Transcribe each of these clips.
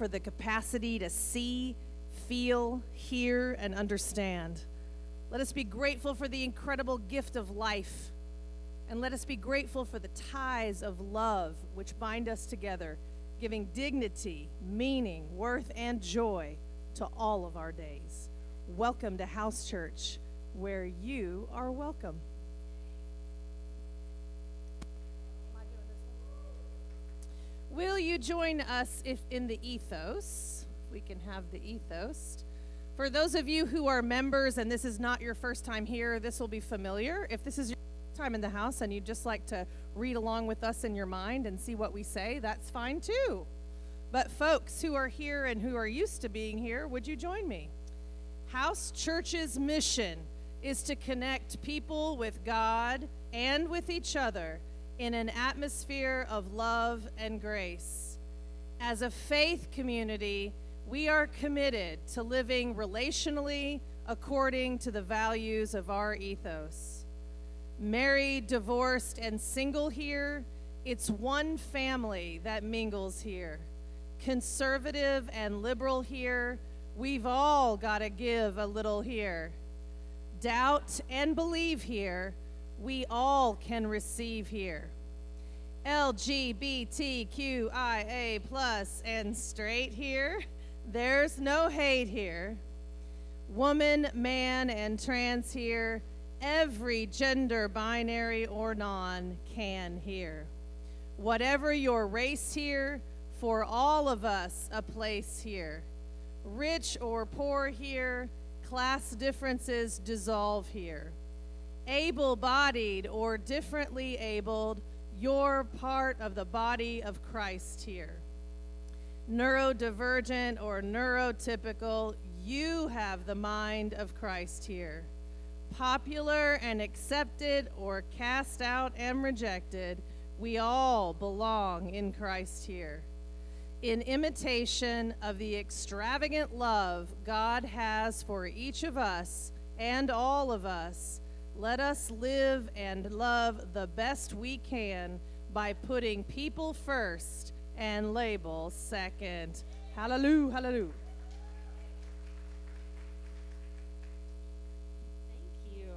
for the capacity to see, feel, hear, and understand. Let us be grateful for the incredible gift of life. And let us be grateful for the ties of love which bind us together, giving dignity, meaning, worth, and joy to all of our days. Welcome to House Church, where you are welcome. Will you join us if in the ethos? We can have the ethos. For those of you who are members and this is not your first time here, this will be familiar. If this is your time in the house and you'd just like to read along with us in your mind and see what we say, that's fine too. But folks who are here and who are used to being here, would you join me? House Church's mission is to connect people with God and with each other in an atmosphere of love and grace. As a faith community, we are committed to living relationally according to the values of our ethos. Married, divorced, and single here, it's one family that mingles here. Conservative and liberal here, we've all got to give a little here. Doubt and believe here, we all can receive here. LGBTQIA plus and straight here, there's no hate here. Woman, man, and trans here, every gender, binary or non, can here. Whatever your race here, for all of us, a place here. Rich or poor here, class differences dissolve here. Able bodied or differently abled, you're part of the body of Christ here. Neurodivergent or neurotypical, you have the mind of Christ here. Popular and accepted or cast out and rejected, we all belong in Christ here in imitation of the extravagant love God has for each of us and all of us, let us live and love the best we can by putting people first and labels second. Hallelujah, hallelujah. Thank you.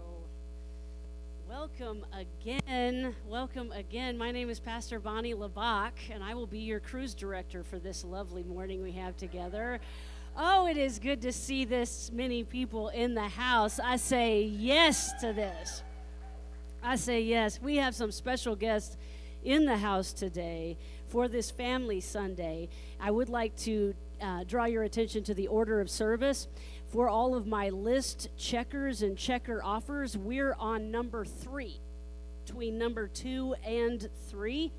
Welcome again. Welcome again. My name is Pastor Bonnie Labach, and I will be your cruise director for this lovely morning we have together. Oh, it is good to see this many people in the house. I say yes to this. I say yes. We have some special guests in the house today for this Family Sunday. I would like to uh, draw your attention to the order of service. For all of my list checkers and checker offers, we're on number three, between number two and three.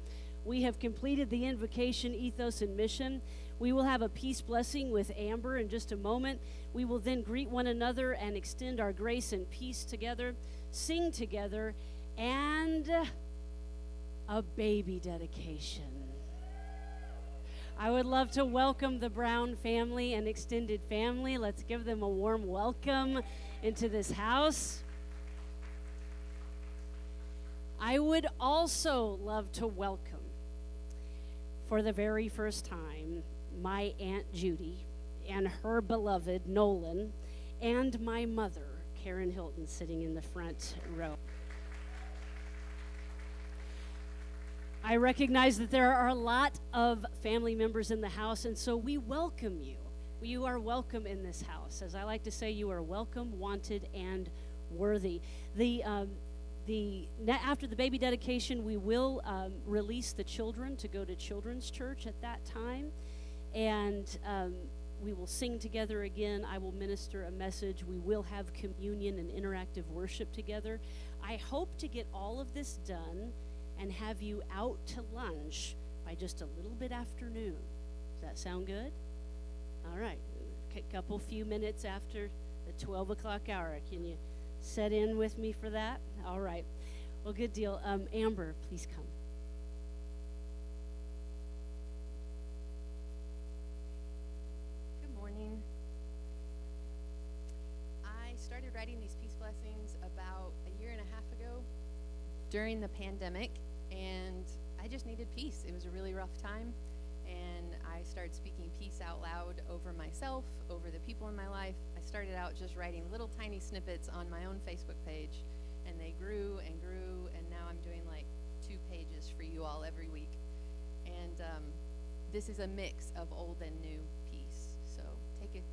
We have completed the invocation, ethos, and mission. We will have a peace blessing with Amber in just a moment. We will then greet one another and extend our grace and peace together, sing together, and a baby dedication. I would love to welcome the Brown family and extended family. Let's give them a warm welcome into this house. I would also love to welcome, for the very first time, my Aunt Judy and her beloved Nolan, and my mother, Karen Hilton, sitting in the front row. I recognize that there are a lot of family members in the house, and so we welcome you. You are welcome in this house. As I like to say, you are welcome, wanted, and worthy. The um, the after the baby dedication, we will um, release the children to go to children's church at that time, and um, we will sing together again. I will minister a message. We will have communion and interactive worship together. I hope to get all of this done and have you out to lunch by just a little bit after noon. Does that sound good? All right, a couple few minutes after the 12 o'clock hour. Can you set in with me for that? All right. Well, good deal. Um, Amber, please come. Morning. I started writing these peace blessings about a year and a half ago during the pandemic and I just needed peace. It was a really rough time, and I started speaking peace out loud over myself, over the people in my life. I started out just writing little tiny snippets on my own Facebook page, and they grew and grew, and now I'm doing like two pages for you all every week. And um, this is a mix of old and new take it.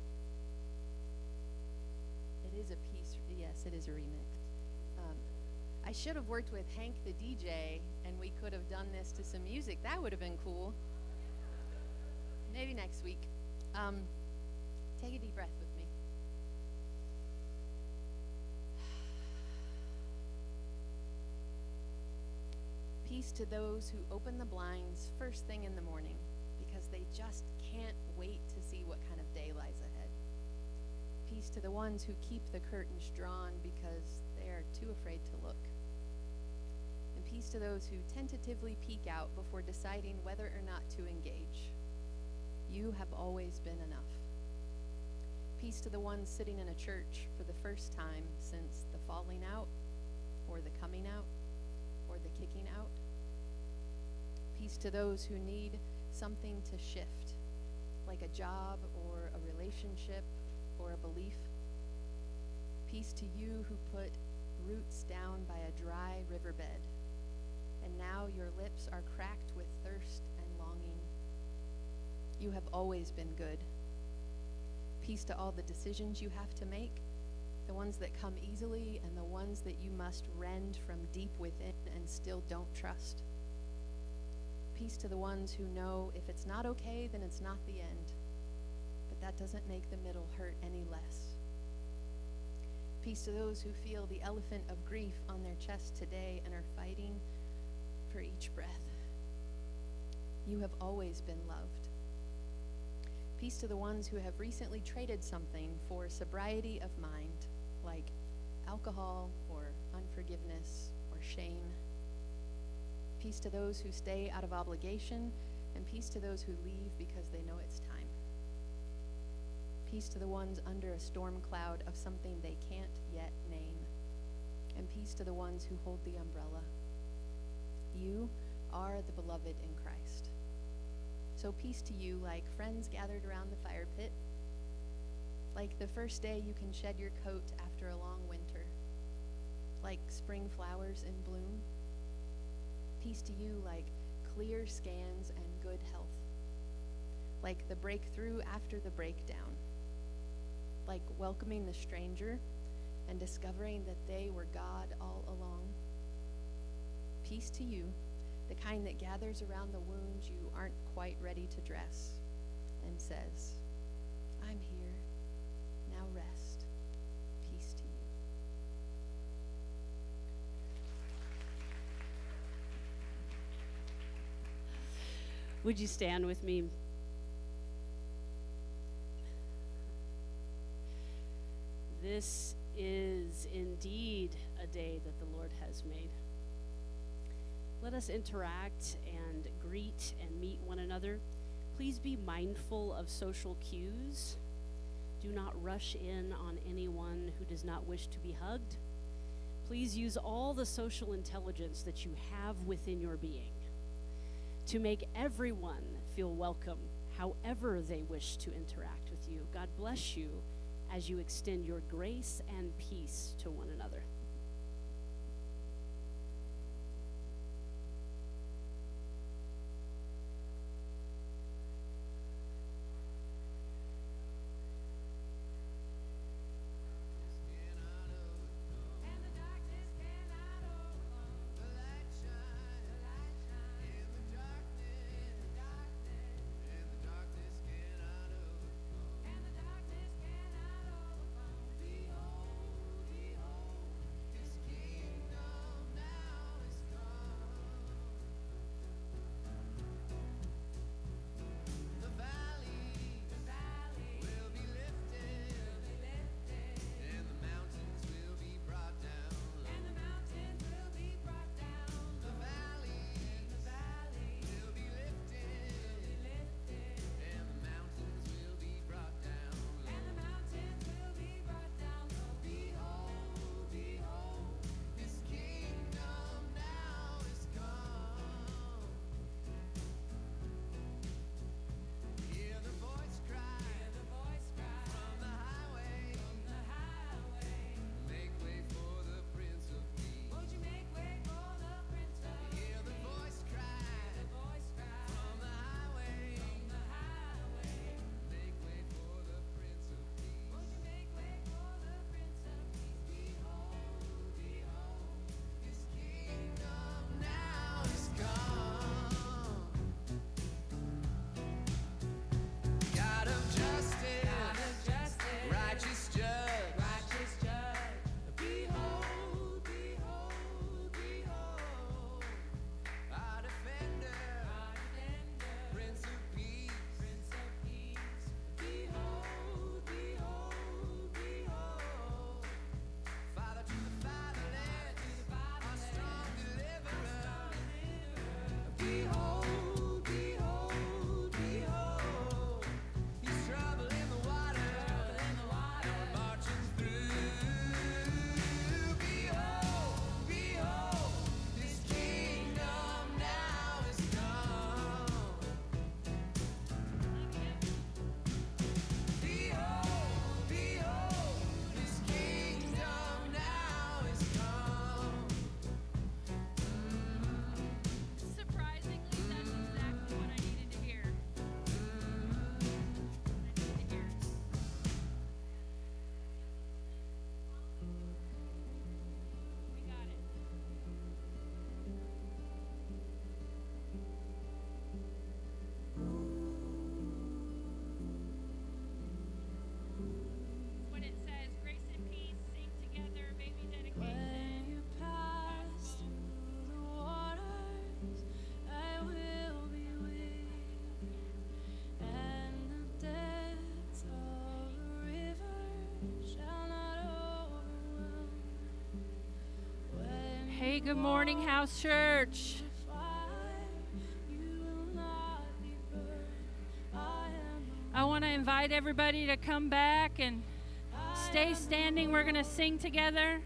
It is a piece. Yes, it is a remix. Um, I should have worked with Hank the DJ, and we could have done this to some music. That would have been cool. Maybe next week. Um, take a deep breath with me. Peace to those who open the blinds first thing in the morning they just can't wait to see what kind of day lies ahead. Peace to the ones who keep the curtains drawn because they are too afraid to look. And peace to those who tentatively peek out before deciding whether or not to engage. You have always been enough. Peace to the ones sitting in a church for the first time since the falling out, or the coming out, or the kicking out. Peace to those who need something to shift, like a job or a relationship or a belief. Peace to you who put roots down by a dry riverbed, and now your lips are cracked with thirst and longing. You have always been good. Peace to all the decisions you have to make, the ones that come easily and the ones that you must rend from deep within and still don't trust. Peace to the ones who know if it's not okay, then it's not the end. But that doesn't make the middle hurt any less. Peace to those who feel the elephant of grief on their chest today and are fighting for each breath. You have always been loved. Peace to the ones who have recently traded something for sobriety of mind, like alcohol or unforgiveness or shame. Peace to those who stay out of obligation, and peace to those who leave because they know it's time. Peace to the ones under a storm cloud of something they can't yet name, and peace to the ones who hold the umbrella. You are the beloved in Christ. So peace to you like friends gathered around the fire pit, like the first day you can shed your coat after a long winter, like spring flowers in bloom. Peace to you like clear scans and good health, like the breakthrough after the breakdown, like welcoming the stranger and discovering that they were God all along. Peace to you the kind that gathers around the wounds you aren't quite ready to dress and says, I'm here. Now rest. Peace to you. Would you stand with me? This is indeed a day that the Lord has made. Let us interact and greet and meet one another. Please be mindful of social cues. Do not rush in on anyone who does not wish to be hugged. Please use all the social intelligence that you have within your being to make everyone feel welcome, however they wish to interact with you. God bless you as you extend your grace and peace to one another. Hey, good morning, House Church. I want to invite everybody to come back and stay standing. We're going to sing together.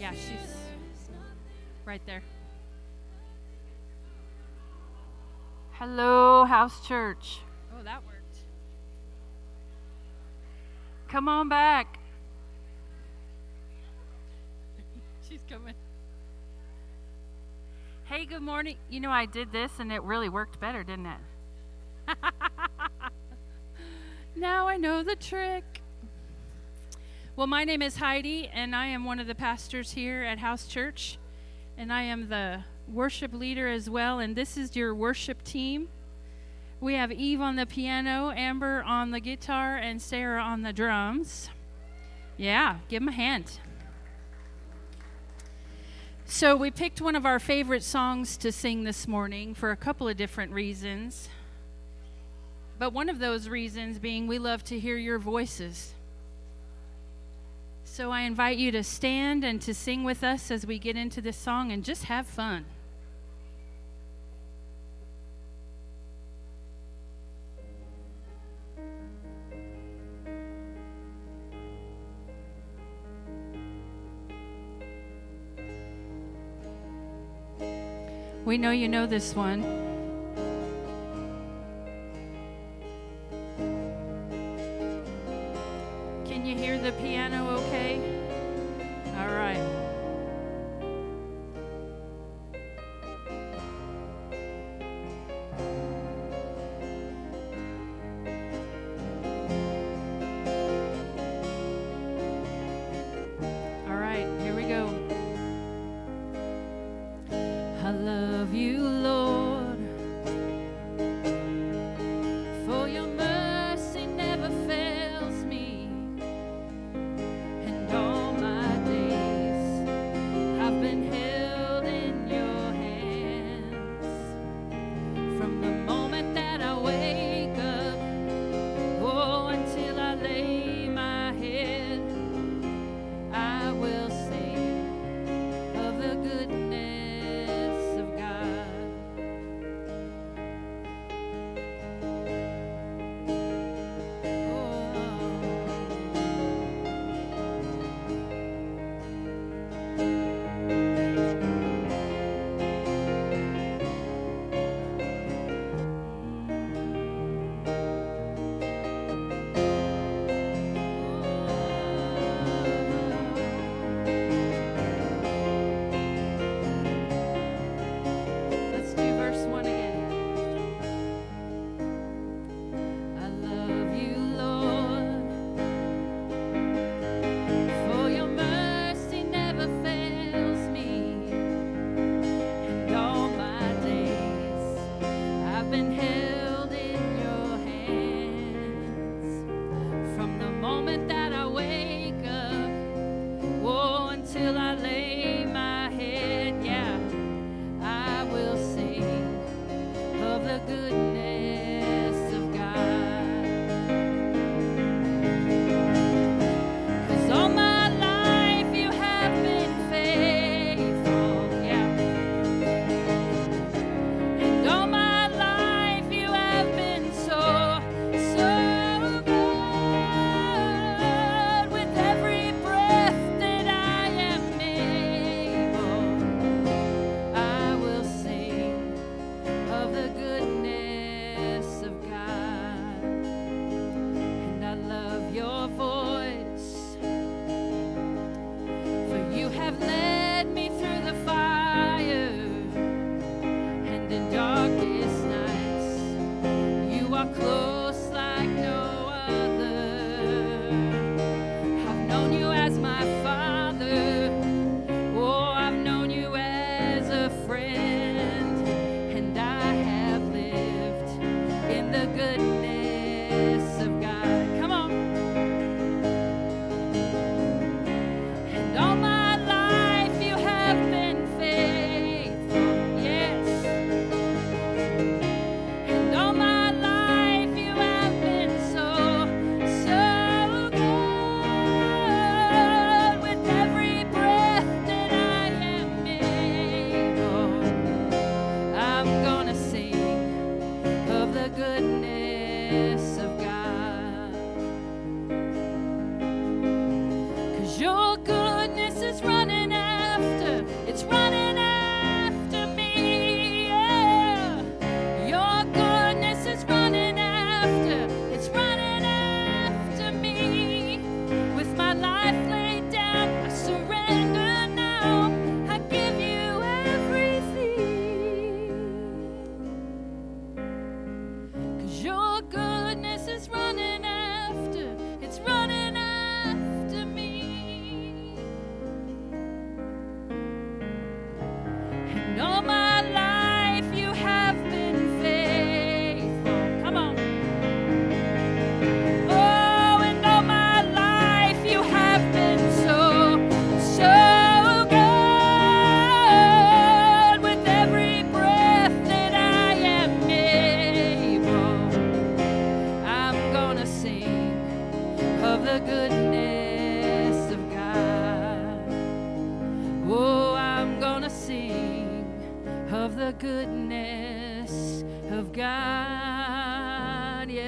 Yeah, she's right there. Hello, House Church. Oh, that worked. Come on back. She's coming. Hey, good morning. You know, I did this and it really worked better, didn't it? now I know the trick. Well, my name is Heidi, and I am one of the pastors here at House Church, and I am the worship leader as well. And this is your worship team. We have Eve on the piano, Amber on the guitar, and Sarah on the drums. Yeah, give them a hand. So, we picked one of our favorite songs to sing this morning for a couple of different reasons. But one of those reasons being we love to hear your voices. So, I invite you to stand and to sing with us as we get into this song and just have fun. We know you know this one.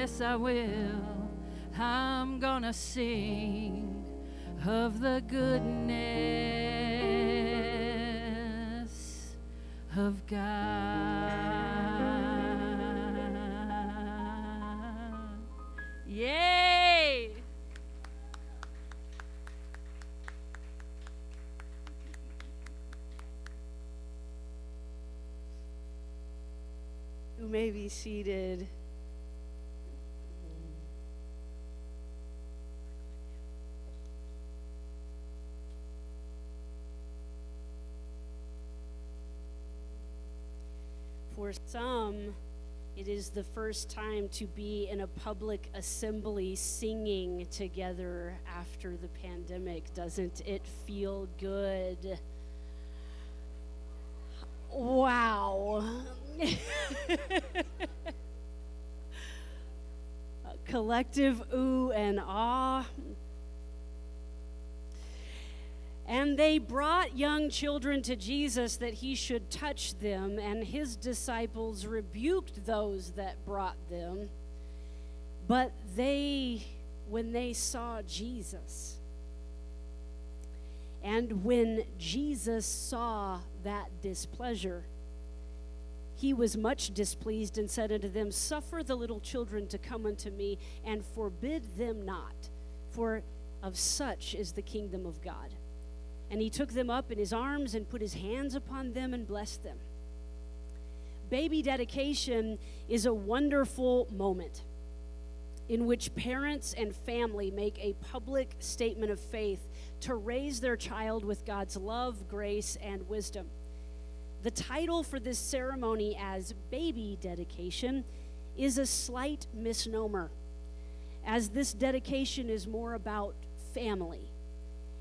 Yes, I will. I'm gonna sing of the goodness of God. Yay! You may be seated. For some, it is the first time to be in a public assembly singing together after the pandemic. Doesn't it feel good? Wow. Collective ooh and ah. And they brought young children to Jesus that he should touch them, and his disciples rebuked those that brought them. But they, when they saw Jesus, and when Jesus saw that displeasure, he was much displeased and said unto them, Suffer the little children to come unto me, and forbid them not, for of such is the kingdom of God. And he took them up in his arms and put his hands upon them and blessed them. Baby dedication is a wonderful moment in which parents and family make a public statement of faith to raise their child with God's love, grace, and wisdom. The title for this ceremony as baby dedication is a slight misnomer, as this dedication is more about family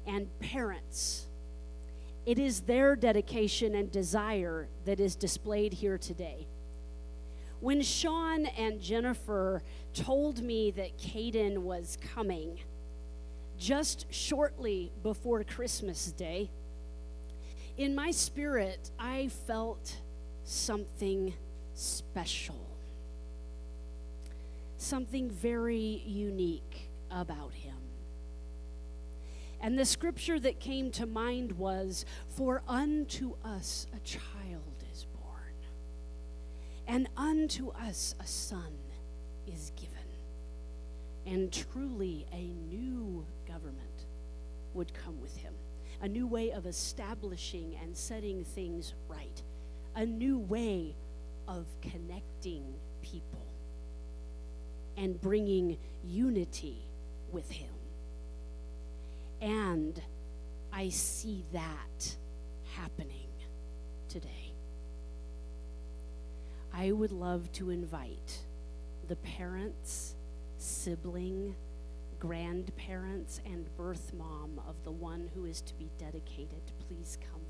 and parents. It is their dedication and desire that is displayed here today. When Sean and Jennifer told me that Caden was coming just shortly before Christmas Day, in my spirit, I felt something special, something very unique about him. And the scripture that came to mind was For unto us a child is born, and unto us a son is given. And truly a new government would come with him, a new way of establishing and setting things right, a new way of connecting people and bringing unity with him. And I see that happening today. I would love to invite the parents, sibling, grandparents, and birth mom of the one who is to be dedicated. Please come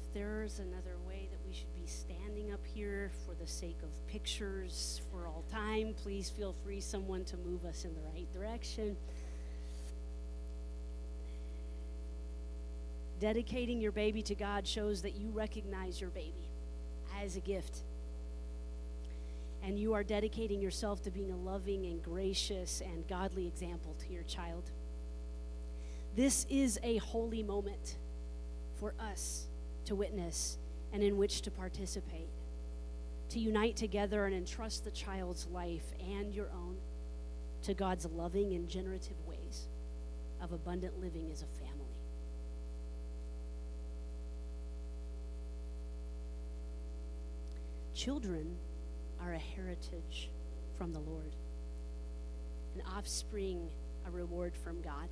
if there's another way that we should be standing up here for the sake of pictures for all time, please feel free someone to move us in the right direction. Dedicating your baby to God shows that you recognize your baby as a gift. And you are dedicating yourself to being a loving and gracious and godly example to your child. This is a holy moment for us to witness and in which to participate, to unite together and entrust the child's life and your own to God's loving and generative ways. of abundant living as a family. Children are a heritage from the Lord, an offspring, a reward from God.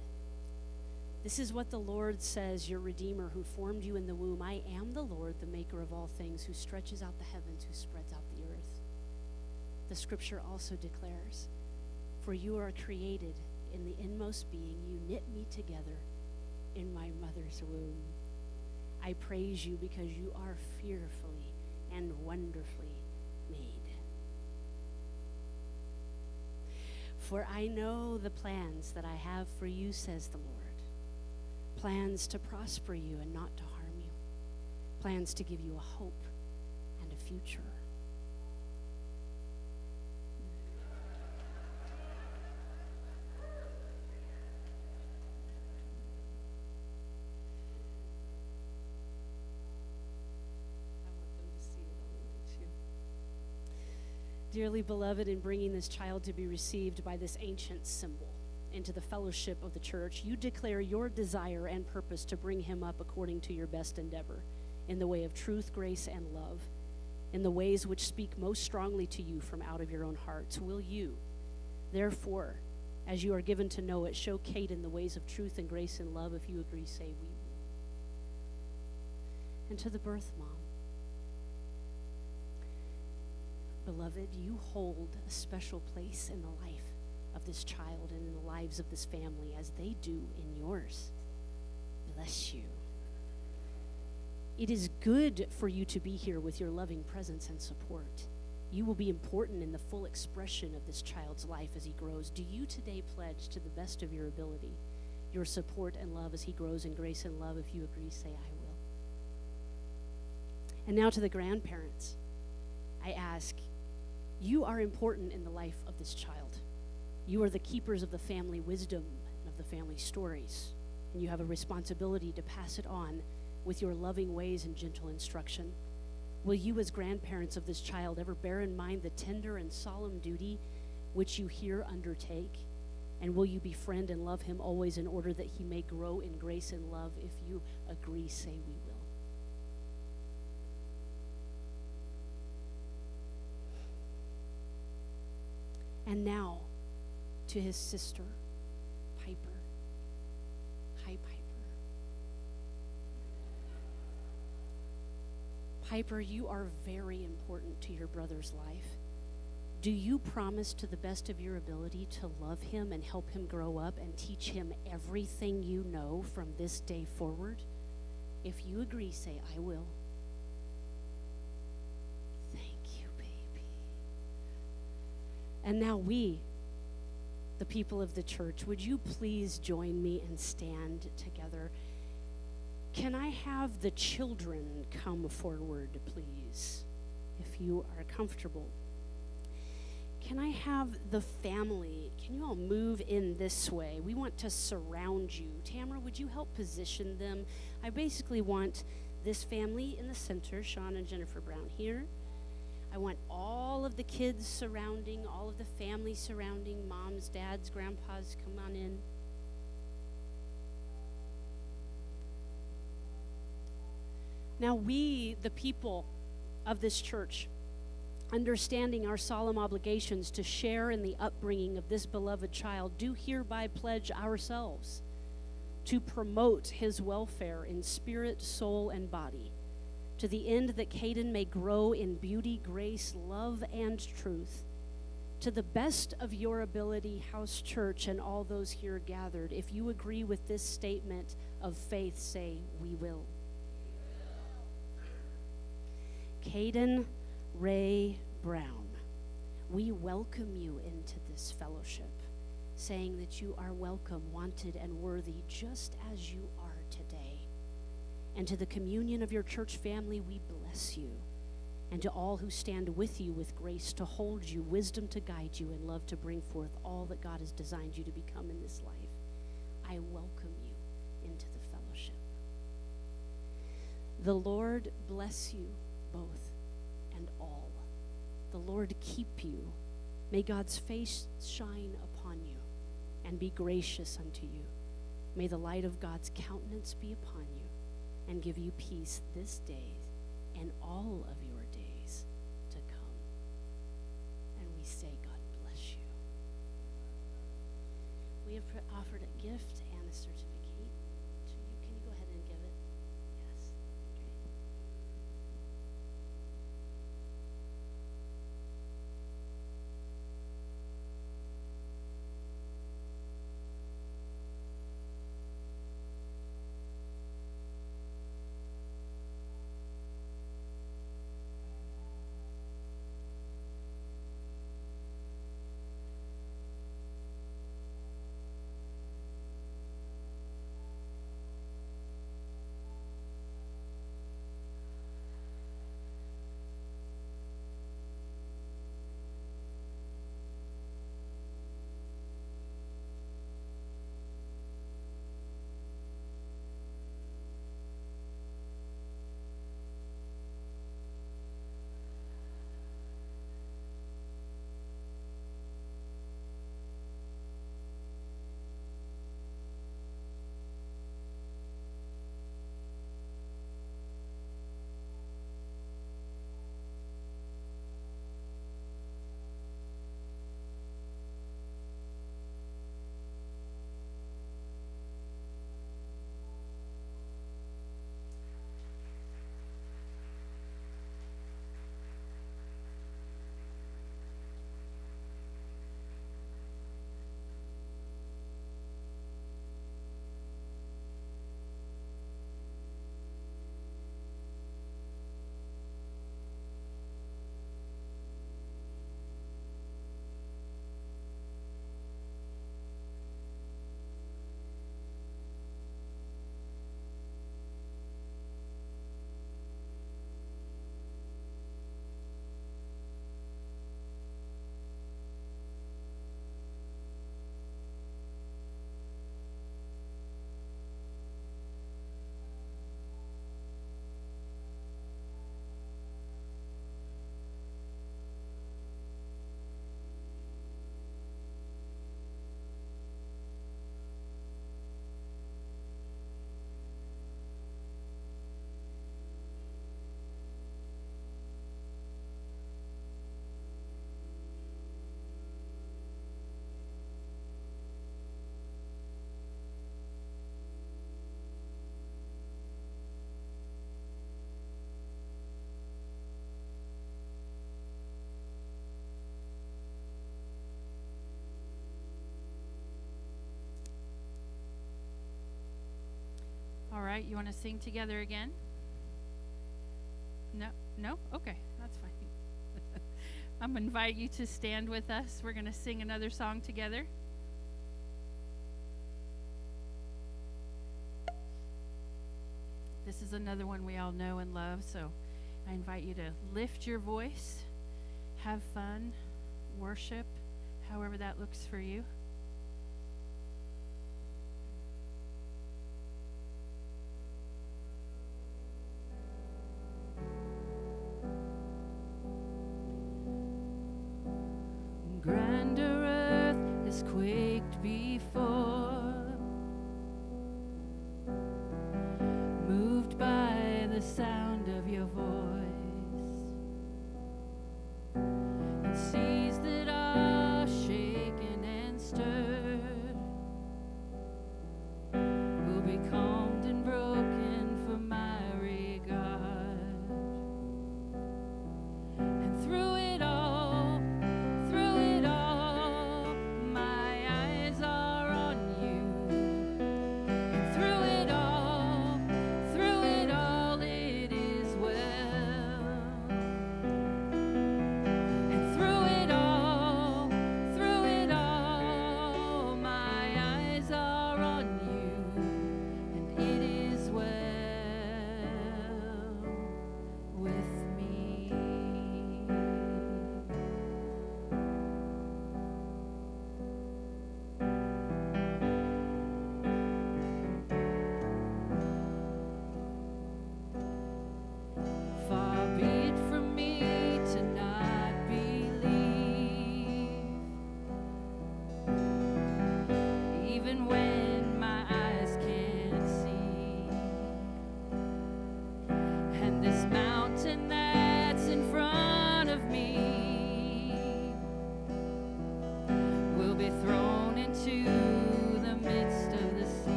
This is what the Lord says, your Redeemer who formed you in the womb. I am the Lord, the maker of all things, who stretches out the heavens, who spreads out the earth. The scripture also declares, For you are created in the inmost being, you knit me together in my mother's womb. I praise you because you are fearfully and wonderfully made. For I know the plans that I have for you, says the Lord plans to prosper you and not to harm you, plans to give you a hope and a future. Dearly beloved, in bringing this child to be received by this ancient symbol into the fellowship of the church, you declare your desire and purpose to bring him up according to your best endeavor, in the way of truth, grace, and love, in the ways which speak most strongly to you from out of your own hearts. Will you, therefore, as you are given to know it, show Caden the ways of truth and grace and love? If you agree, say we. And to the birth mom, beloved, you hold a special place in the life of this child and in the lives of this family as they do in yours. Bless you. It is good for you to be here with your loving presence and support. You will be important in the full expression of this child's life as he grows. Do you today pledge to the best of your ability your support and love as he grows in grace and love? If you agree, say, I will. And now to the grandparents. I ask, you are important in the life of this child. You are the keepers of the family wisdom of the family stories, and you have a responsibility to pass it on with your loving ways and gentle instruction. Will you, as grandparents of this child, ever bear in mind the tender and solemn duty which you here undertake? And will you befriend and love him always in order that he may grow in grace and love? If you agree, say we will. And now, to his sister, Piper. Hi, Piper. Piper, you are very important to your brother's life. Do you promise to the best of your ability to love him and help him grow up and teach him everything you know from this day forward? If you agree, say, I will. Thank you, baby. And now we, the people of the church, would you please join me and stand together? Can I have the children come forward, please, if you are comfortable? Can I have the family? Can you all move in this way? We want to surround you. Tamara, would you help position them? I basically want this family in the center, Sean and Jennifer Brown here. I want all of the kids surrounding, all of the family surrounding, moms, dads, grandpas, come on in. Now, we, the people of this church, understanding our solemn obligations to share in the upbringing of this beloved child, do hereby pledge ourselves to promote his welfare in spirit, soul, and body to the end that Caden may grow in beauty, grace, love, and truth. To the best of your ability, House Church, and all those here gathered, if you agree with this statement of faith, say, We will. Caden Ray Brown, we welcome you into this fellowship, saying that you are welcome, wanted, and worthy just as you are and to the communion of your church family, we bless you. And to all who stand with you with grace to hold you, wisdom to guide you, and love to bring forth all that God has designed you to become in this life, I welcome you into the fellowship. The Lord bless you both and all. The Lord keep you. May God's face shine upon you and be gracious unto you. May the light of God's countenance be upon you and give you peace this day and all of your days to come. And we say, God bless you. We have offered a gift right, you want to sing together again? No, no? Okay, that's fine. I'm going to invite you to stand with us. We're going to sing another song together. This is another one we all know and love, so I invite you to lift your voice, have fun, worship, however that looks for you.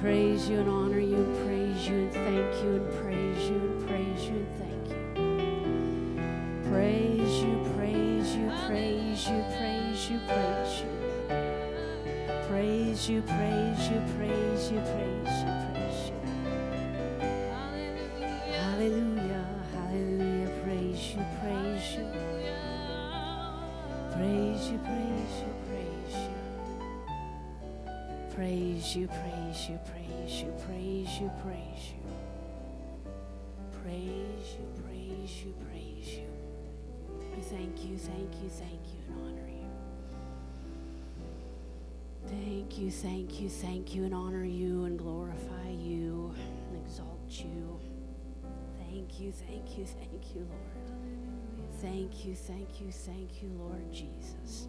Praise you and honor you and praise you and thank you and praise you and praise you and thank you. Praise you, praise you, praise you, praise you, praise you. Praise you, praise you, praise you, praise you, praise you. Hallelujah, hallelujah, praise you, praise you. Praise you, praise you, praise you. Praise you, praise you, praise you, praise you, praise you. Praise you, praise you, praise you. praise you. We thank you, thank you, thank you, and honor you. Thank you, thank you, thank you, and honor you, and glorify you, and exalt you. Thank you, thank you, thank you, Lord. Thank you, thank you, thank you, Lord Jesus.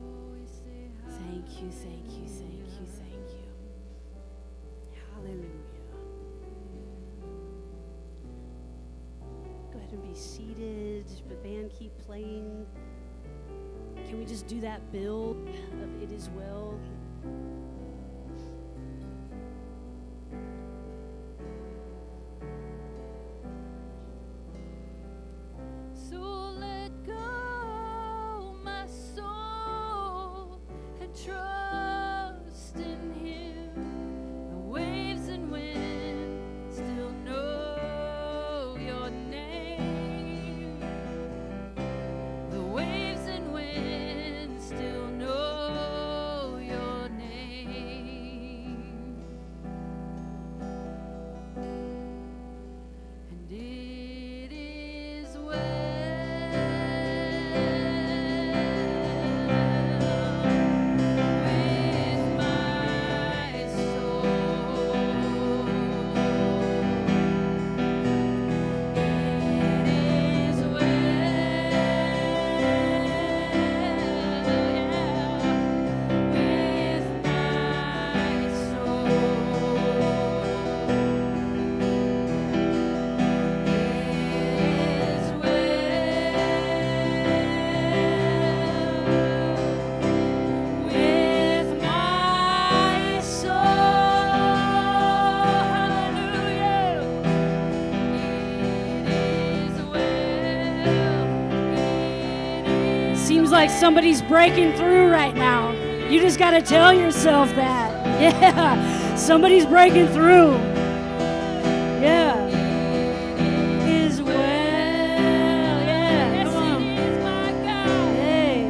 Thank you, thank you, thank you, thank you. Just do that build of it as Well? Like somebody's breaking through right now. You just got to tell yourself that. Yeah, somebody's breaking through. Yeah. Is well. Yeah. Come on. Hey.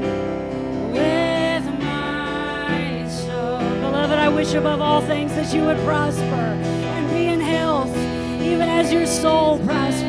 With my soul. Beloved, I wish above all things that you would prosper and be in health, even as your soul prospers.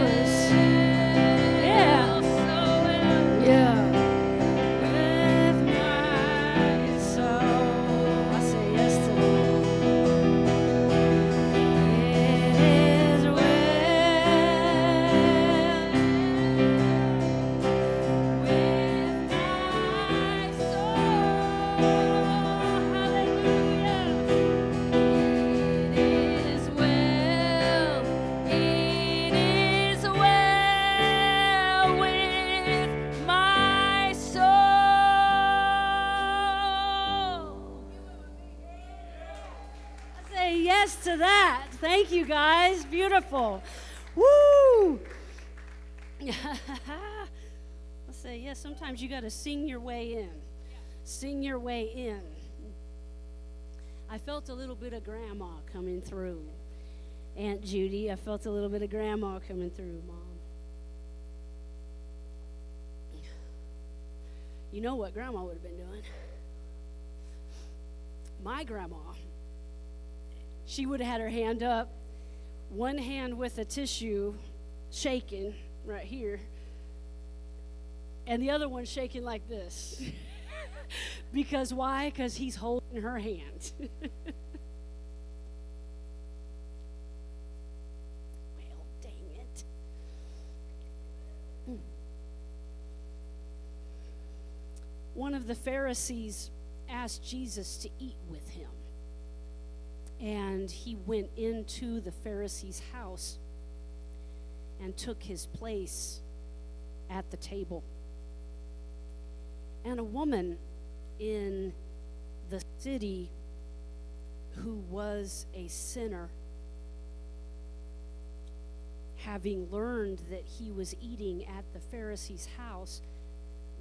To that. Thank you, guys. Beautiful. Woo! I'll say, yeah, sometimes you got to sing your way in. Sing your way in. I felt a little bit of grandma coming through. Aunt Judy, I felt a little bit of grandma coming through, Mom. You know what grandma would have been doing? My grandma, she would have had her hand up, one hand with a tissue shaking right here, and the other one shaking like this. because why? Because he's holding her hand. well, dang it. Hmm. One of the Pharisees asked Jesus to eat with him. And he went into the Pharisee's house and took his place at the table. And a woman in the city who was a sinner, having learned that he was eating at the Pharisee's house,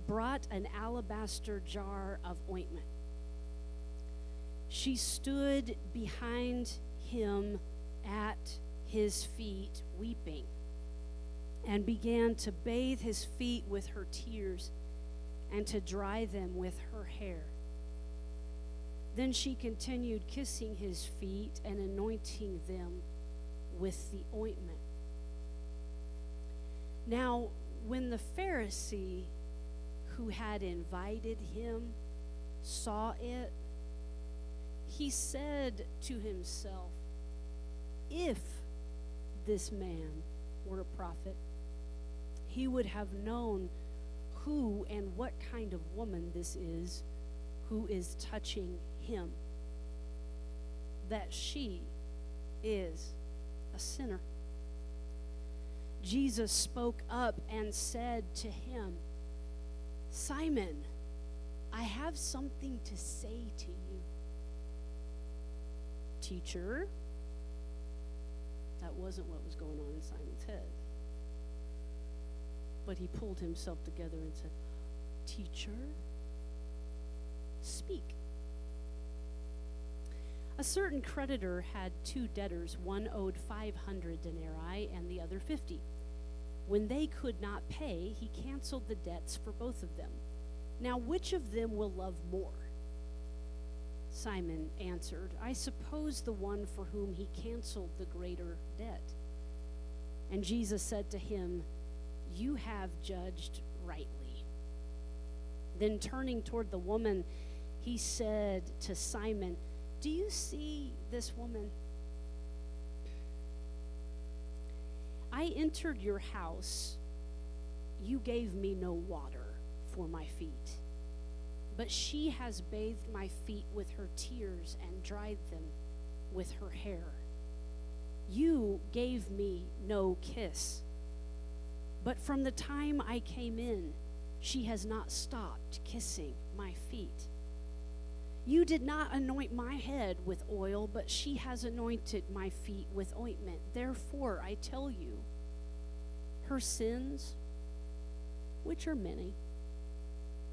brought an alabaster jar of ointment. She stood behind him at his feet, weeping, and began to bathe his feet with her tears and to dry them with her hair. Then she continued kissing his feet and anointing them with the ointment. Now, when the Pharisee who had invited him saw it, he said to himself, If this man were a prophet, he would have known who and what kind of woman this is who is touching him. That she is a sinner. Jesus spoke up and said to him, Simon, I have something to say to you. Teacher, that wasn't what was going on in Simon's head. But he pulled himself together and said, Teacher, speak. A certain creditor had two debtors. One owed 500 denarii and the other 50. When they could not pay, he canceled the debts for both of them. Now, which of them will love more? Simon answered, I suppose the one for whom he canceled the greater debt. And Jesus said to him, You have judged rightly. Then turning toward the woman, he said to Simon, Do you see this woman? I entered your house. You gave me no water for my feet, but she has bathed my feet with her tears and dried them with her hair. You gave me no kiss, but from the time I came in, she has not stopped kissing my feet. You did not anoint my head with oil, but she has anointed my feet with ointment. Therefore, I tell you, her sins, which are many,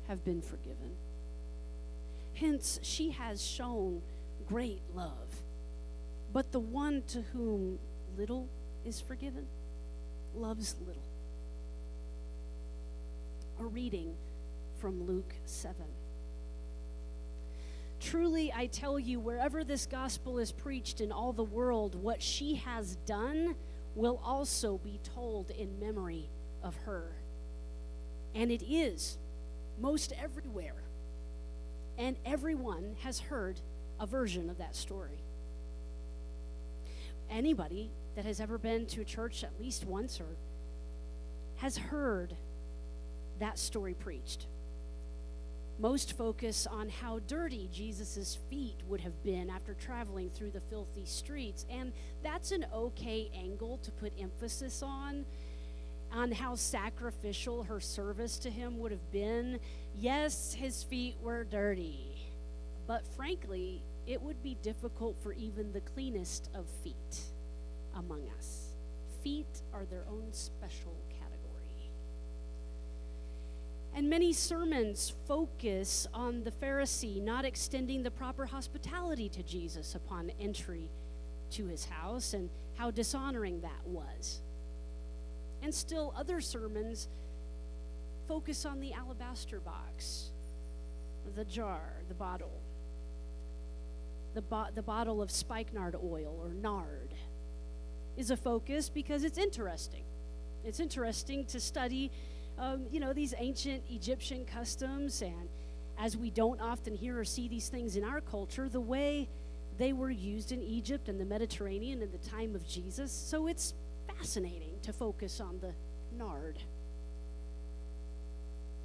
have been forgiven. Hence, she has shown great love. But the one to whom little is forgiven loves little. A reading from Luke 7. Truly, I tell you, wherever this gospel is preached in all the world, what she has done will also be told in memory of her. And it is most everywhere. And everyone has heard a version of that story. Anybody that has ever been to a church at least once or has heard that story preached. Most focus on how dirty Jesus' feet would have been after traveling through the filthy streets. And that's an okay angle to put emphasis on, on how sacrificial her service to him would have been. Yes, his feet were dirty, but frankly, it would be difficult for even the cleanest of feet among us. Feet are their own special category. And many sermons focus on the Pharisee not extending the proper hospitality to Jesus upon entry to his house and how dishonoring that was. And still, other sermons focus on the alabaster box, the jar, the bottle, the, bo- the bottle of spikenard oil or nard is a focus because it's interesting. It's interesting to study, um, you know, these ancient Egyptian customs, and as we don't often hear or see these things in our culture, the way they were used in Egypt and the Mediterranean in the time of Jesus. So it's fascinating to focus on the nard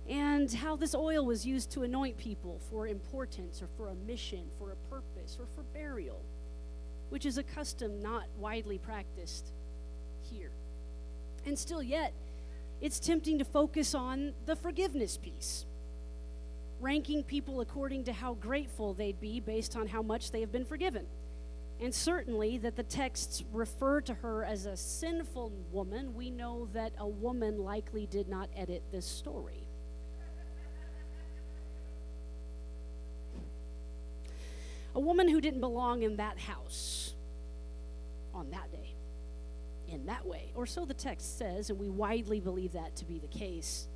and how this oil was used to anoint people for importance or for a mission, for a purpose, or for burial, which is a custom not widely practiced here. And still, yet, it's tempting to focus on the forgiveness piece, ranking people according to how grateful they'd be based on how much they have been forgiven. And certainly, that the texts refer to her as a sinful woman, we know that a woman likely did not edit this story. a woman who didn't belong in that house on that day, in that way. Or so the text says, and we widely believe that to be the case.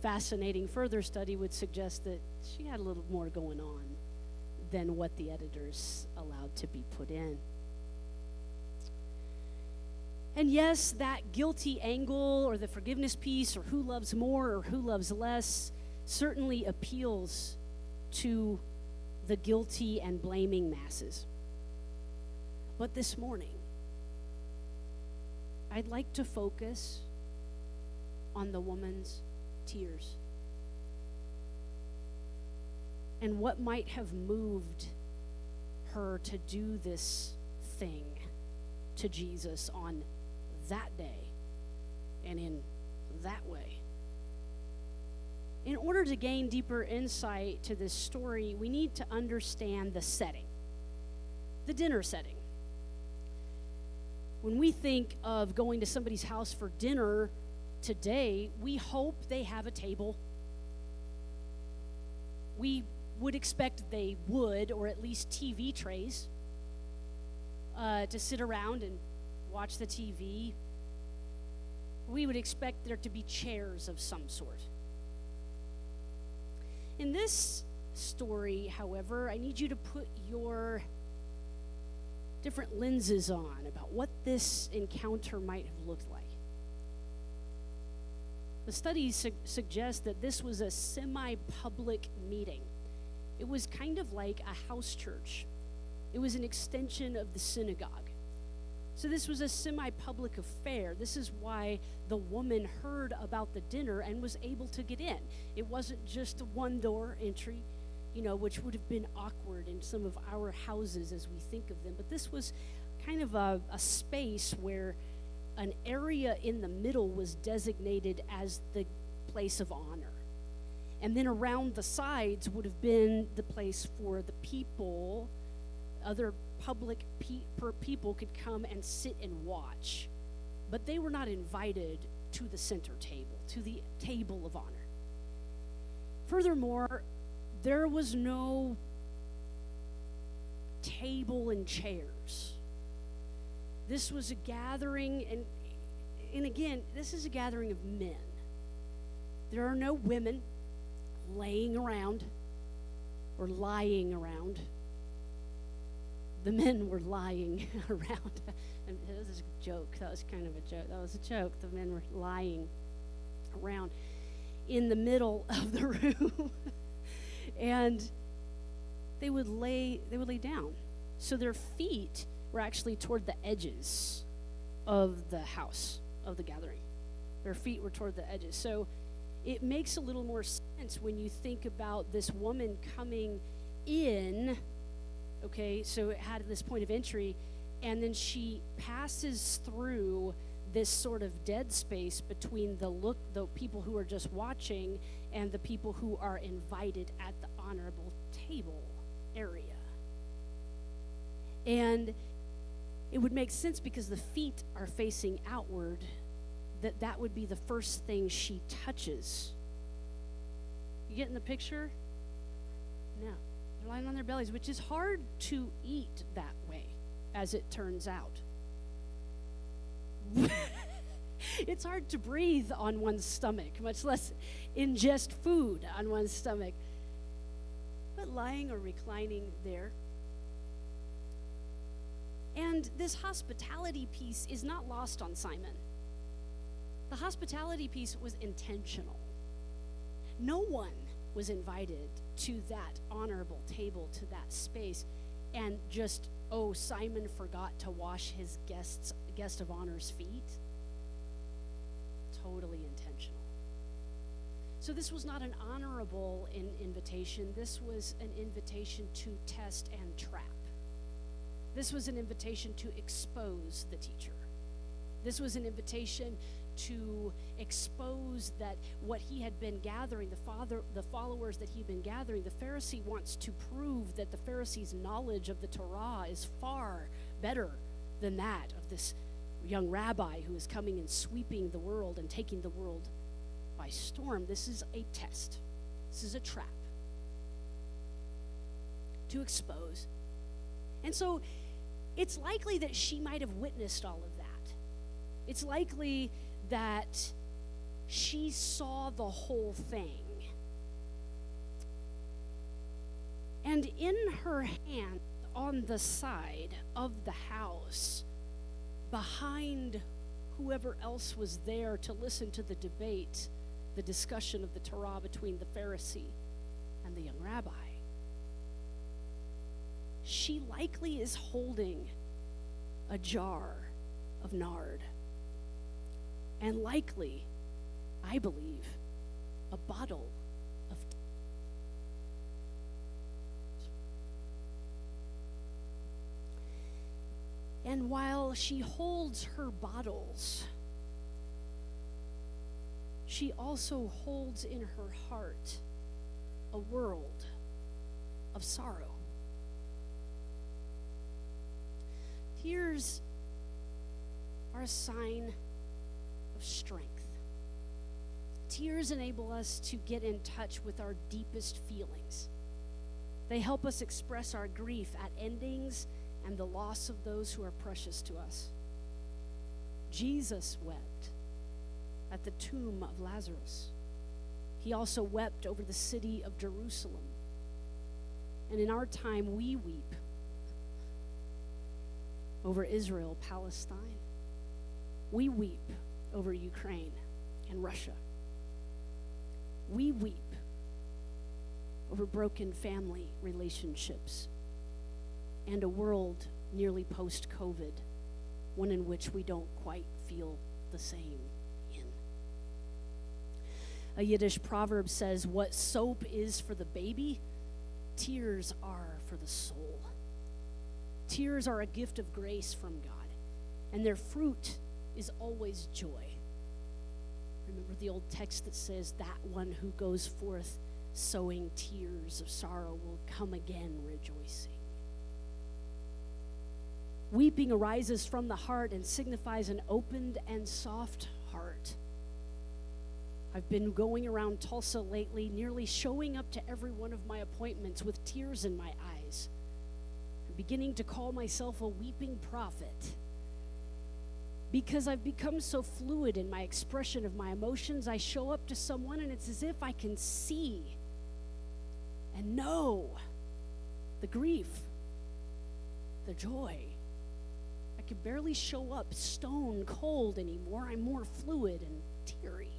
Fascinating further study would suggest that she had a little more going on than what the editors allowed to be put in. And yes, that guilty angle or the forgiveness piece or who loves more or who loves less certainly appeals to the guilty and blaming masses. But this morning, I'd like to focus on the woman's tears and what might have moved her to do this thing to Jesus on that day and in that way. In order to gain deeper insight to this story, we need to understand the setting, the dinner setting. When we think of going to somebody's house for dinner today, we hope they have a table. We would expect they would, or at least TV trays, uh, to sit around and watch the TV. We would expect there to be chairs of some sort. In this story, however, I need you to put your different lenses on about what this encounter might have looked like. The studies su- suggest that this was a semi public meeting. It was kind of like a house church, it was an extension of the synagogue. So, this was a semi public affair. This is why the woman heard about the dinner and was able to get in. It wasn't just a one door entry, you know, which would have been awkward in some of our houses as we think of them. But this was kind of a, a space where an area in the middle was designated as the place of honor. And then around the sides would have been the place for the people, other public pe- people could come and sit and watch, but they were not invited to the center table, to the table of honor. Furthermore, there was no table and chairs. This was a gathering, and, and again, this is a gathering of men. There are no women laying around or lying around the men were lying around. and it was a joke. That was kind of a joke. That was a joke. The men were lying around in the middle of the room. and they would lay they would lay down. So their feet were actually toward the edges of the house of the gathering. Their feet were toward the edges. So it makes a little more sense when you think about this woman coming in Okay, so it had this point of entry, and then she passes through this sort of dead space between the look the people who are just watching and the people who are invited at the honorable table area. And it would make sense because the feet are facing outward that that would be the first thing she touches. You getting the picture? No. They're lying on their bellies, which is hard to eat that way, as it turns out. it's hard to breathe on one's stomach, much less ingest food on one's stomach. But lying or reclining there. And this hospitality piece is not lost on Simon. The hospitality piece was intentional. No one was invited to that honorable table, to that space, and just, oh, Simon forgot to wash his guests, guest of honor's feet. Totally intentional. So this was not an honorable in invitation. This was an invitation to test and trap. This was an invitation to expose the teacher. This was an invitation to expose that what he had been gathering, the father, the followers that he'd been gathering, the Pharisee wants to prove that the Pharisee's knowledge of the Torah is far better than that of this young rabbi who is coming and sweeping the world and taking the world by storm. This is a test. This is a trap to expose. And so it's likely that she might have witnessed all of that. It's likely that she saw the whole thing. And in her hand, on the side of the house, behind whoever else was there to listen to the debate, the discussion of the Torah between the Pharisee and the young rabbi, she likely is holding a jar of nard and likely, I believe, a bottle of. And while she holds her bottles, she also holds in her heart a world of sorrow. Tears are a sign strength. Tears enable us to get in touch with our deepest feelings. They help us express our grief at endings and the loss of those who are precious to us. Jesus wept at the tomb of Lazarus. He also wept over the city of Jerusalem. And in our time, we weep over Israel, Palestine. We weep over Ukraine and Russia. We weep over broken family relationships and a world nearly post COVID, one in which we don't quite feel the same in. A Yiddish proverb says, What soap is for the baby, tears are for the soul. Tears are a gift of grace from God, and their fruit is always joy. Remember the old text that says, That one who goes forth sowing tears of sorrow will come again rejoicing. Weeping arises from the heart and signifies an opened and soft heart. I've been going around Tulsa lately, nearly showing up to every one of my appointments with tears in my eyes. I'm beginning to call myself a weeping prophet because I've become so fluid in my expression of my emotions. I show up to someone and it's as if I can see and know the grief, the joy. I can barely show up stone cold anymore. I'm more fluid and teary.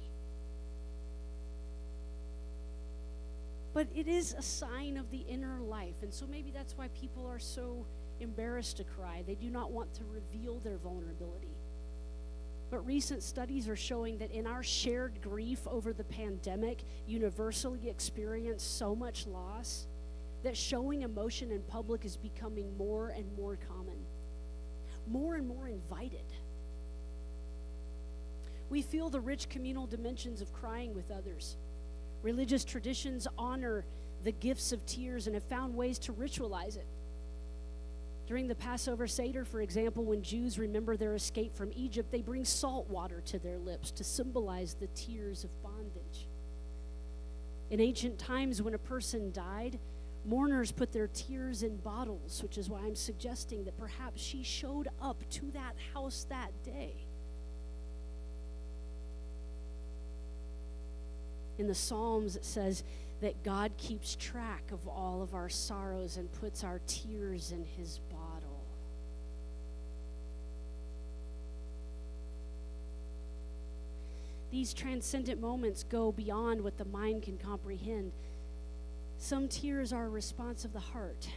But it is a sign of the inner life. And so maybe that's why people are so embarrassed to cry. They do not want to reveal their vulnerability. But recent studies are showing that in our shared grief over the pandemic, universally experienced so much loss that showing emotion in public is becoming more and more common, more and more invited. We feel the rich communal dimensions of crying with others. Religious traditions honor the gifts of tears and have found ways to ritualize it. During the Passover Seder, for example, when Jews remember their escape from Egypt, they bring salt water to their lips to symbolize the tears of bondage. In ancient times, when a person died, mourners put their tears in bottles, which is why I'm suggesting that perhaps she showed up to that house that day. In the Psalms, it says that God keeps track of all of our sorrows and puts our tears in his These transcendent moments go beyond what the mind can comprehend. Some tears are a response of the heart.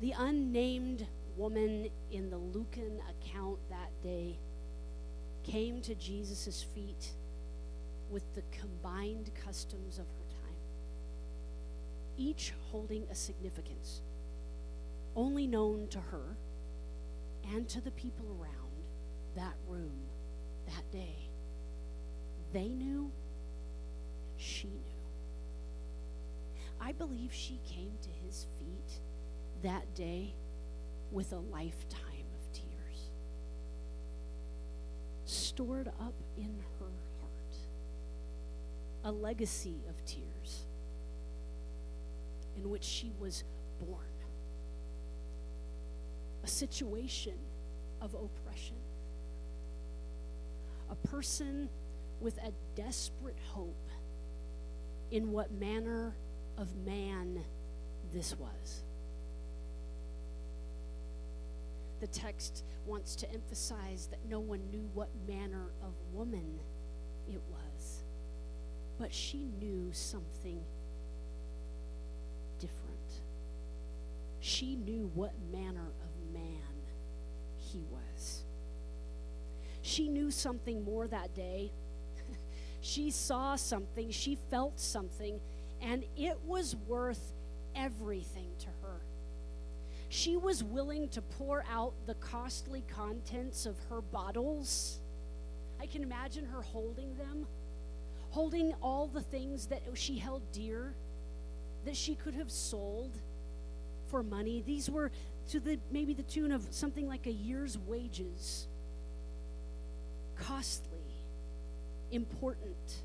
The unnamed woman in the Lucan account that day came to Jesus' feet with the combined customs of her time, each holding a significance only known to her and to the people around that room that day. They knew, she knew. I believe she came to his feet that day with a lifetime of tears stored up in her heart, a legacy of tears in which she was born, a situation of oppression, a person with a desperate hope in what manner of man this was. The text wants to emphasize that no one knew what manner of woman it was, but she knew something different. She knew what manner of man he was. She knew something more that day. She saw something, she felt something, and it was worth everything to her. She was willing to pour out the costly contents of her bottles. I can imagine her holding them, holding all the things that she held dear, that she could have sold for money. These were to the maybe the tune of something like a year's wages. Costly, important.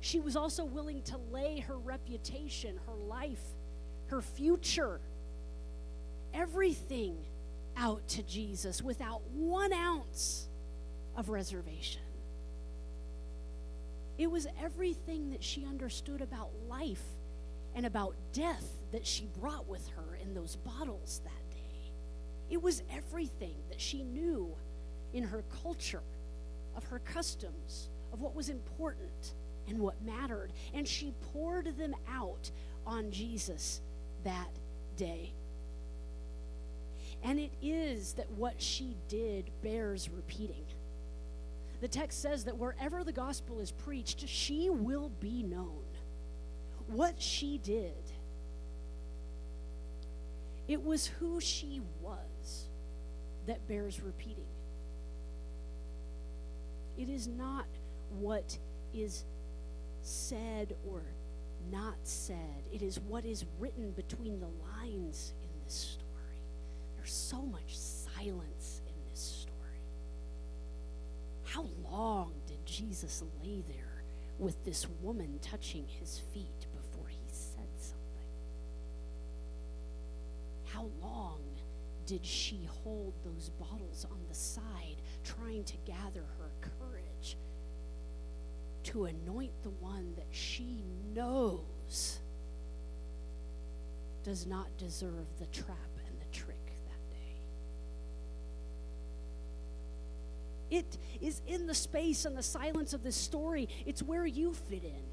She was also willing to lay her reputation, her life, her future, everything out to Jesus without one ounce of reservation. It was everything that she understood about life and about death that she brought with her in those bottles that day. It was everything that she knew in her culture, of her customs, of what was important and what mattered. And she poured them out on Jesus that day. And it is that what she did bears repeating. The text says that wherever the gospel is preached, she will be known. What she did, it was who she was that bears repeating. It is not what is said or not said. It is what is written between the lines in this story. There's so much silence in this story. How long did Jesus lay there with this woman touching his feet before he said something? How long did she hold those bottles on the side, trying to gather her courage to anoint the one that she knows does not deserve the trap and the trick that day. It is in the space and the silence of this story, it's where you fit in.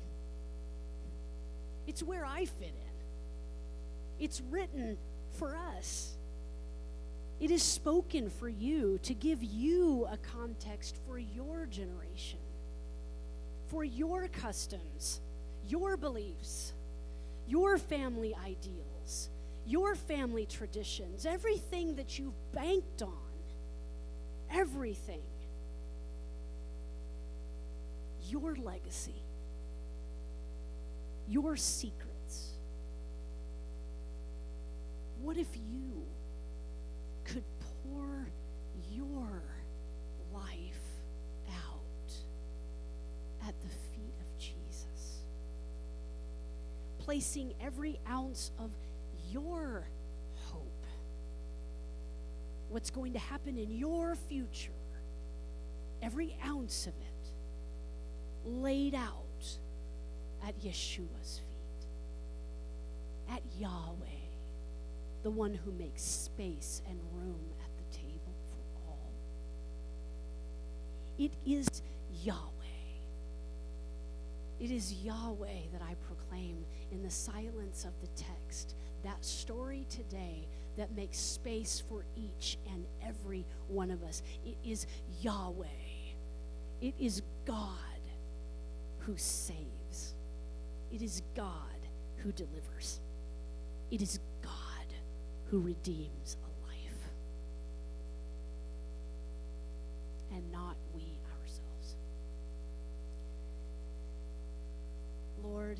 It's where I fit in. It's written for us. It is spoken for you to give you a context for your generation for your customs, your beliefs, your family ideals, your family traditions, everything that you've banked on, everything, your legacy, your secrets, What if you pour your life out at the feet of Jesus? Placing every ounce of your hope, what's going to happen in your future, every ounce of it laid out at Yeshua's feet, at Yahweh, the one who makes space and room at the table for all. It is Yahweh. It is Yahweh that I proclaim in the silence of the text. That story today that makes space for each and every one of us. It is Yahweh. It is God who saves. It is God who delivers. It is God who redeems a life. And not we ourselves. Lord,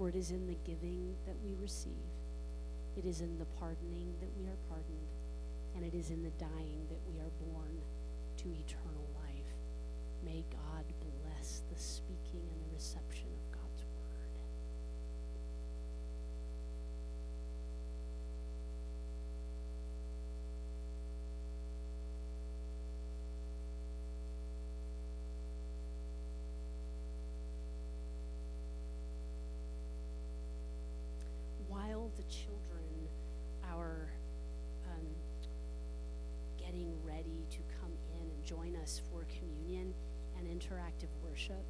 For it is in the giving that we receive, it is in the pardoning that we are pardoned, and it is in the dying that we are born to eternal life. May God bless the speaking to come in and join us for communion and interactive worship,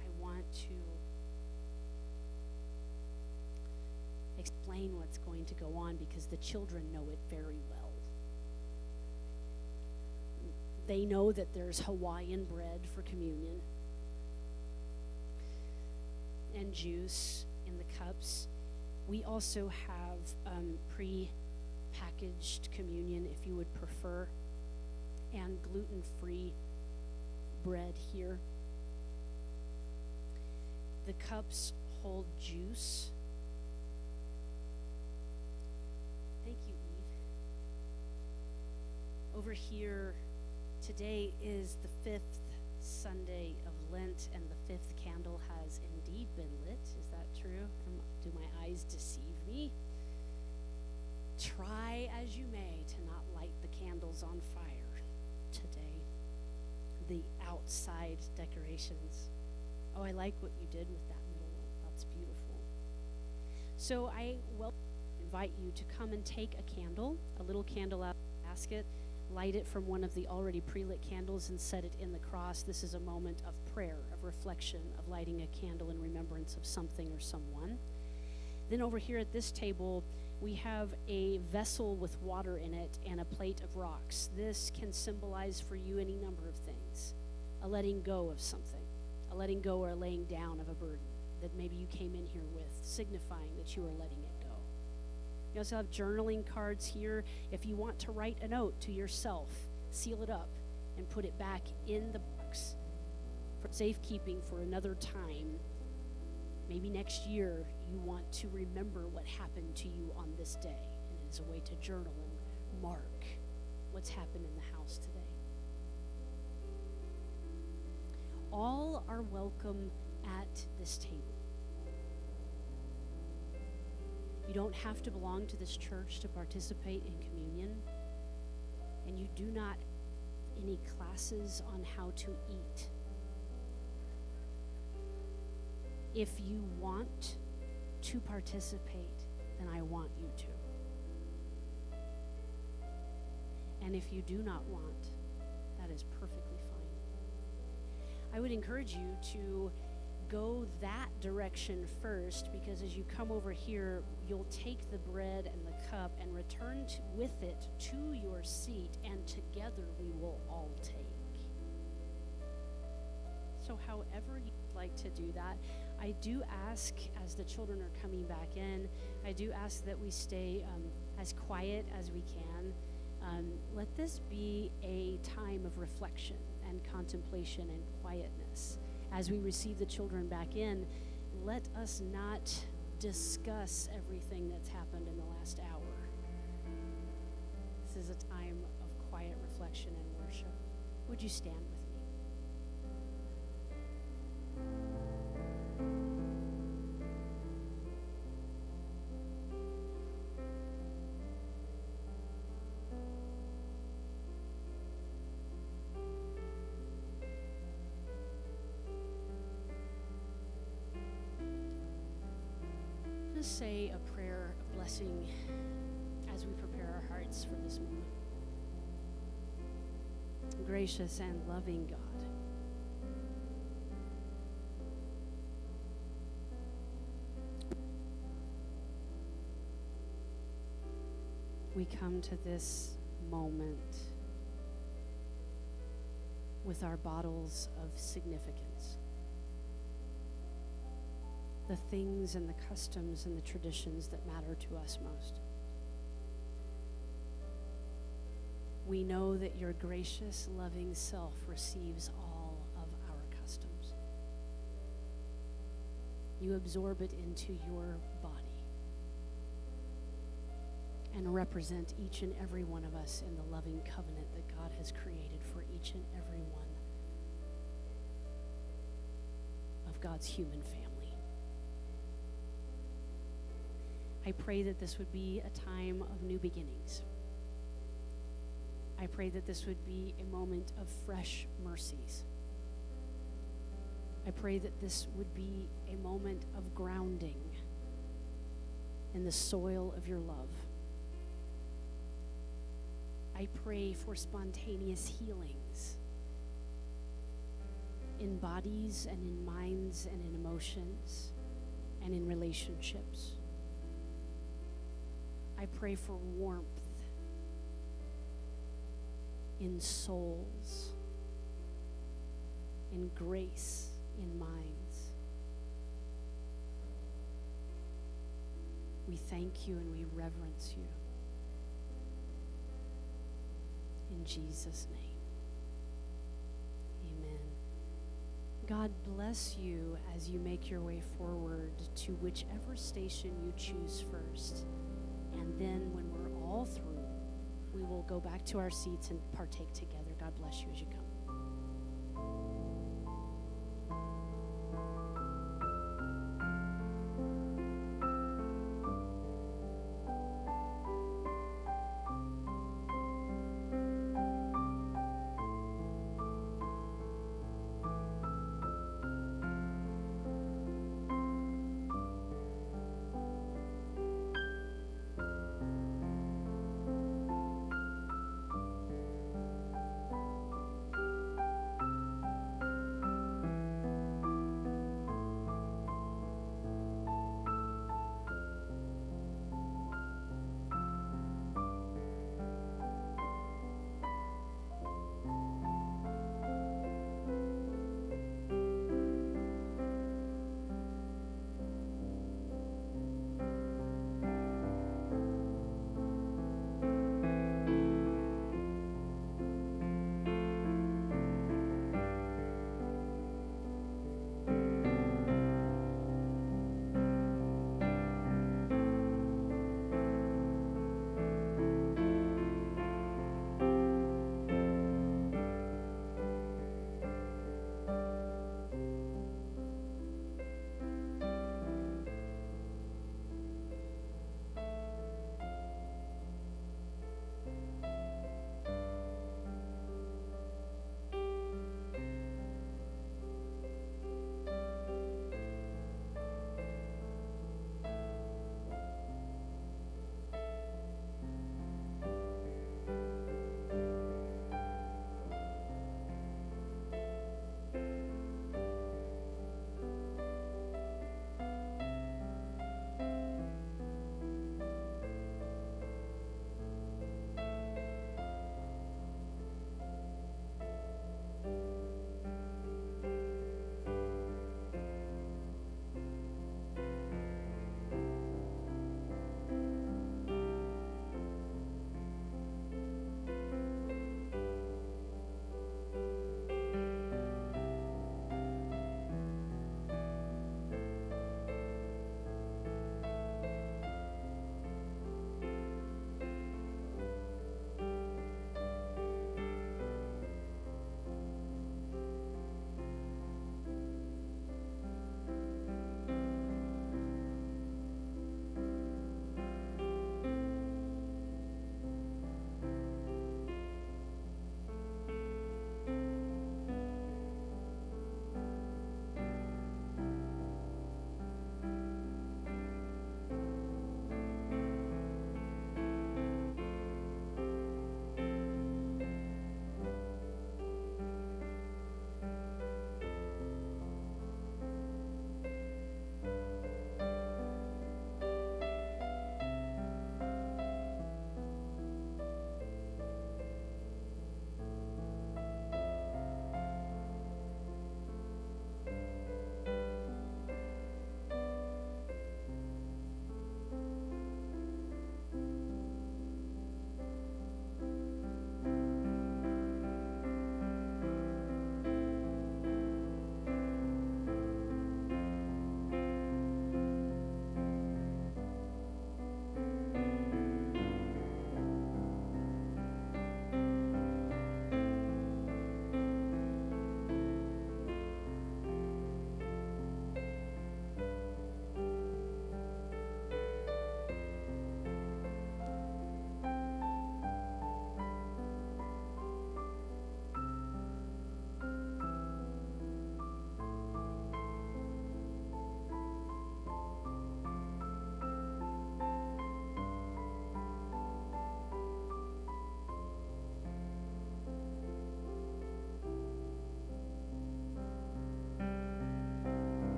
I want to explain what's going to go on because the children know it very well. They know that there's Hawaiian bread for communion and juice in the cups. We also have um, pre packaged communion if you would prefer, and gluten free bread here. The cups hold juice. Thank you, Eve. Over here, today is the fifth Sunday of Lent, and the fifth candle has indeed been lit. Is that true? Do my eyes deceive me? Try as you may to not light the candles on fire today. The outside decorations. Oh, I like what you did with that middle one. That's beautiful. So I will invite you to come and take a candle, a little candle out of the basket, light it from one of the already pre lit candles, and set it in the cross. This is a moment of prayer, of reflection, of lighting a candle in remembrance of something or someone. Then over here at this table, we have a vessel with water in it and a plate of rocks. This can symbolize for you any number of things a letting go of something, a letting go or a laying down of a burden that maybe you came in here with, signifying that you are letting it We also have journaling cards here. If you want to write a note to yourself, seal it up and put it back in the box for safekeeping for another time. Maybe next year you want to remember what happened to you on this day, and it is a way to journal and mark what's happened in the house today. All are welcome at this table. You don't have to belong to this church to participate in communion, and you do not any classes on how to eat. If you want to participate, then I want you to. And if you do not want, that is perfectly fine. I would encourage you to go that direction first because as you come over here, you'll take the bread and the cup and return to, with it to your seat, and together we will all take. So, however you'd like to do that, I do ask as the children are coming back in, I do ask that we stay um, as quiet as we can. Um, let this be a time of reflection and contemplation and quietness as we receive the children back in, let us not discuss everything that's happened in the last hour. This is a time of quiet reflection and worship. Would you stand with say a prayer of blessing as we prepare our hearts for this moment. Gracious and loving God, we come to this moment with our bottles of significance the things and the customs and the traditions that matter to us most. We know that your gracious, loving self receives all of our customs. You absorb it into your body and represent each and every one of us in the loving covenant that God has created for each and every one of God's human family. I pray that this would be a time of new beginnings. I pray that this would be a moment of fresh mercies. I pray that this would be a moment of grounding in the soil of your love. I pray for spontaneous healings in bodies and in minds and in emotions and in relationships. I pray for warmth in souls, in grace in minds. We thank you and we reverence you. In Jesus' name. Amen. God bless you as you make your way forward to whichever station you choose first. And then when we're all through, we will go back to our seats and partake together. God bless you as you come.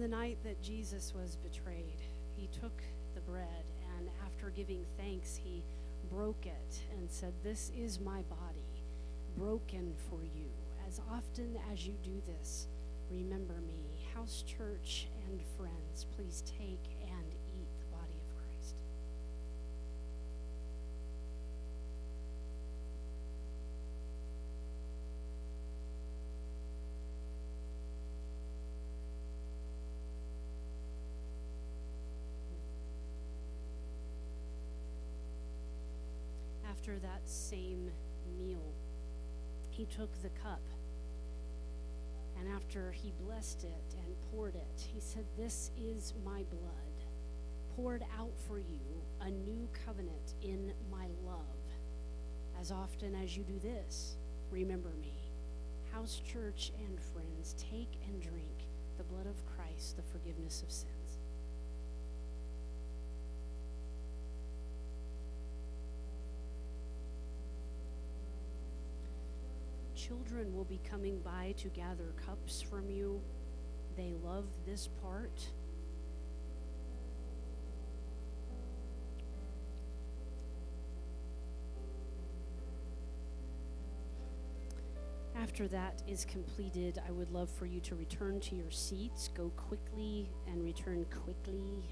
The night that Jesus was betrayed, he took the bread, and after giving thanks, he broke it and said, This is my body, broken for you. As often as you do this, remember me. House church and friends, please take After that same meal, he took the cup. And after he blessed it and poured it, he said, This is my blood, poured out for you, a new covenant in my love. As often as you do this, remember me. House, church, and friends, take and drink the blood of Christ, the forgiveness of sins. Children will be coming by to gather cups from you. They love this part. After that is completed, I would love for you to return to your seats. Go quickly and return quickly.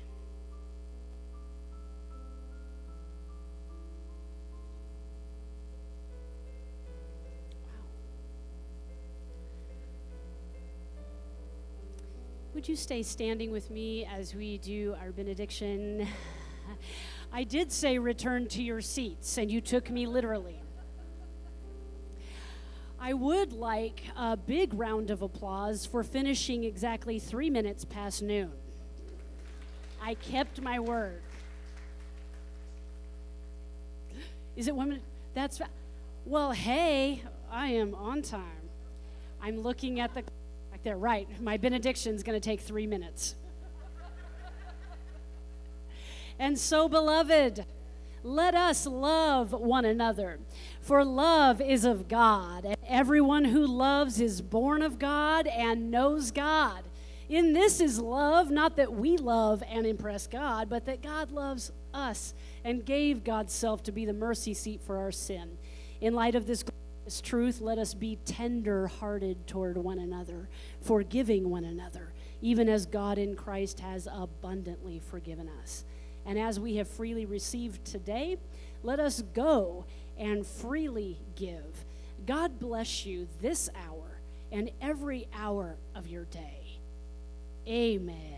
Would you stay standing with me as we do our benediction? I did say return to your seats, and you took me literally. I would like a big round of applause for finishing exactly three minutes past noon. I kept my word. Is it minute? That's well. Hey, I am on time. I'm looking at the Right, my benediction's going to take three minutes. and so, beloved, let us love one another, for love is of God, and everyone who loves is born of God and knows God. In this is love, not that we love and impress God, but that God loves us and gave God's self to be the mercy seat for our sin. In light of this glorious truth, let us be tender hearted toward one another, forgiving one another, even as God in Christ has abundantly forgiven us. And as we have freely received today, let us go and freely give. God bless you this hour and every hour of your day. Amen.